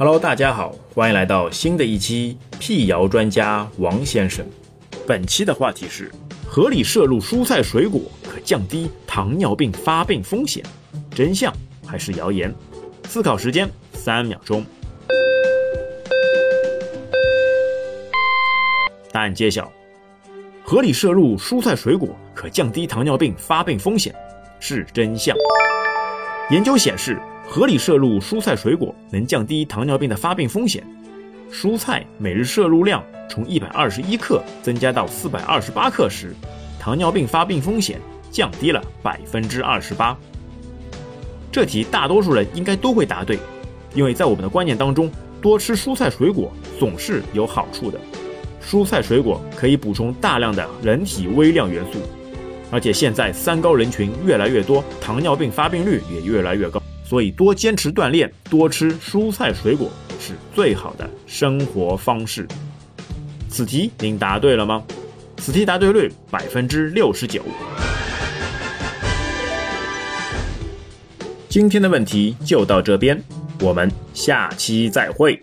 Hello，大家好，欢迎来到新的一期辟谣专家王先生。本期的话题是：合理摄入蔬菜水果可降低糖尿病发病风险，真相还是谣言？思考时间三秒钟。答案揭晓：合理摄入蔬菜水果可降低糖尿病发病风险，是真相。研究显示，合理摄入蔬菜水果能降低糖尿病的发病风险。蔬菜每日摄入量从一百二十一克增加到四百二十八克时，糖尿病发病风险降低了百分之二十八。这题大多数人应该都会答对，因为在我们的观念当中，多吃蔬菜水果总是有好处的。蔬菜水果可以补充大量的人体微量元素。而且现在三高人群越来越多，糖尿病发病率也越来越高，所以多坚持锻炼，多吃蔬菜水果是最好的生活方式。此题您答对了吗？此题答对率百分之六十九。今天的问题就到这边，我们下期再会。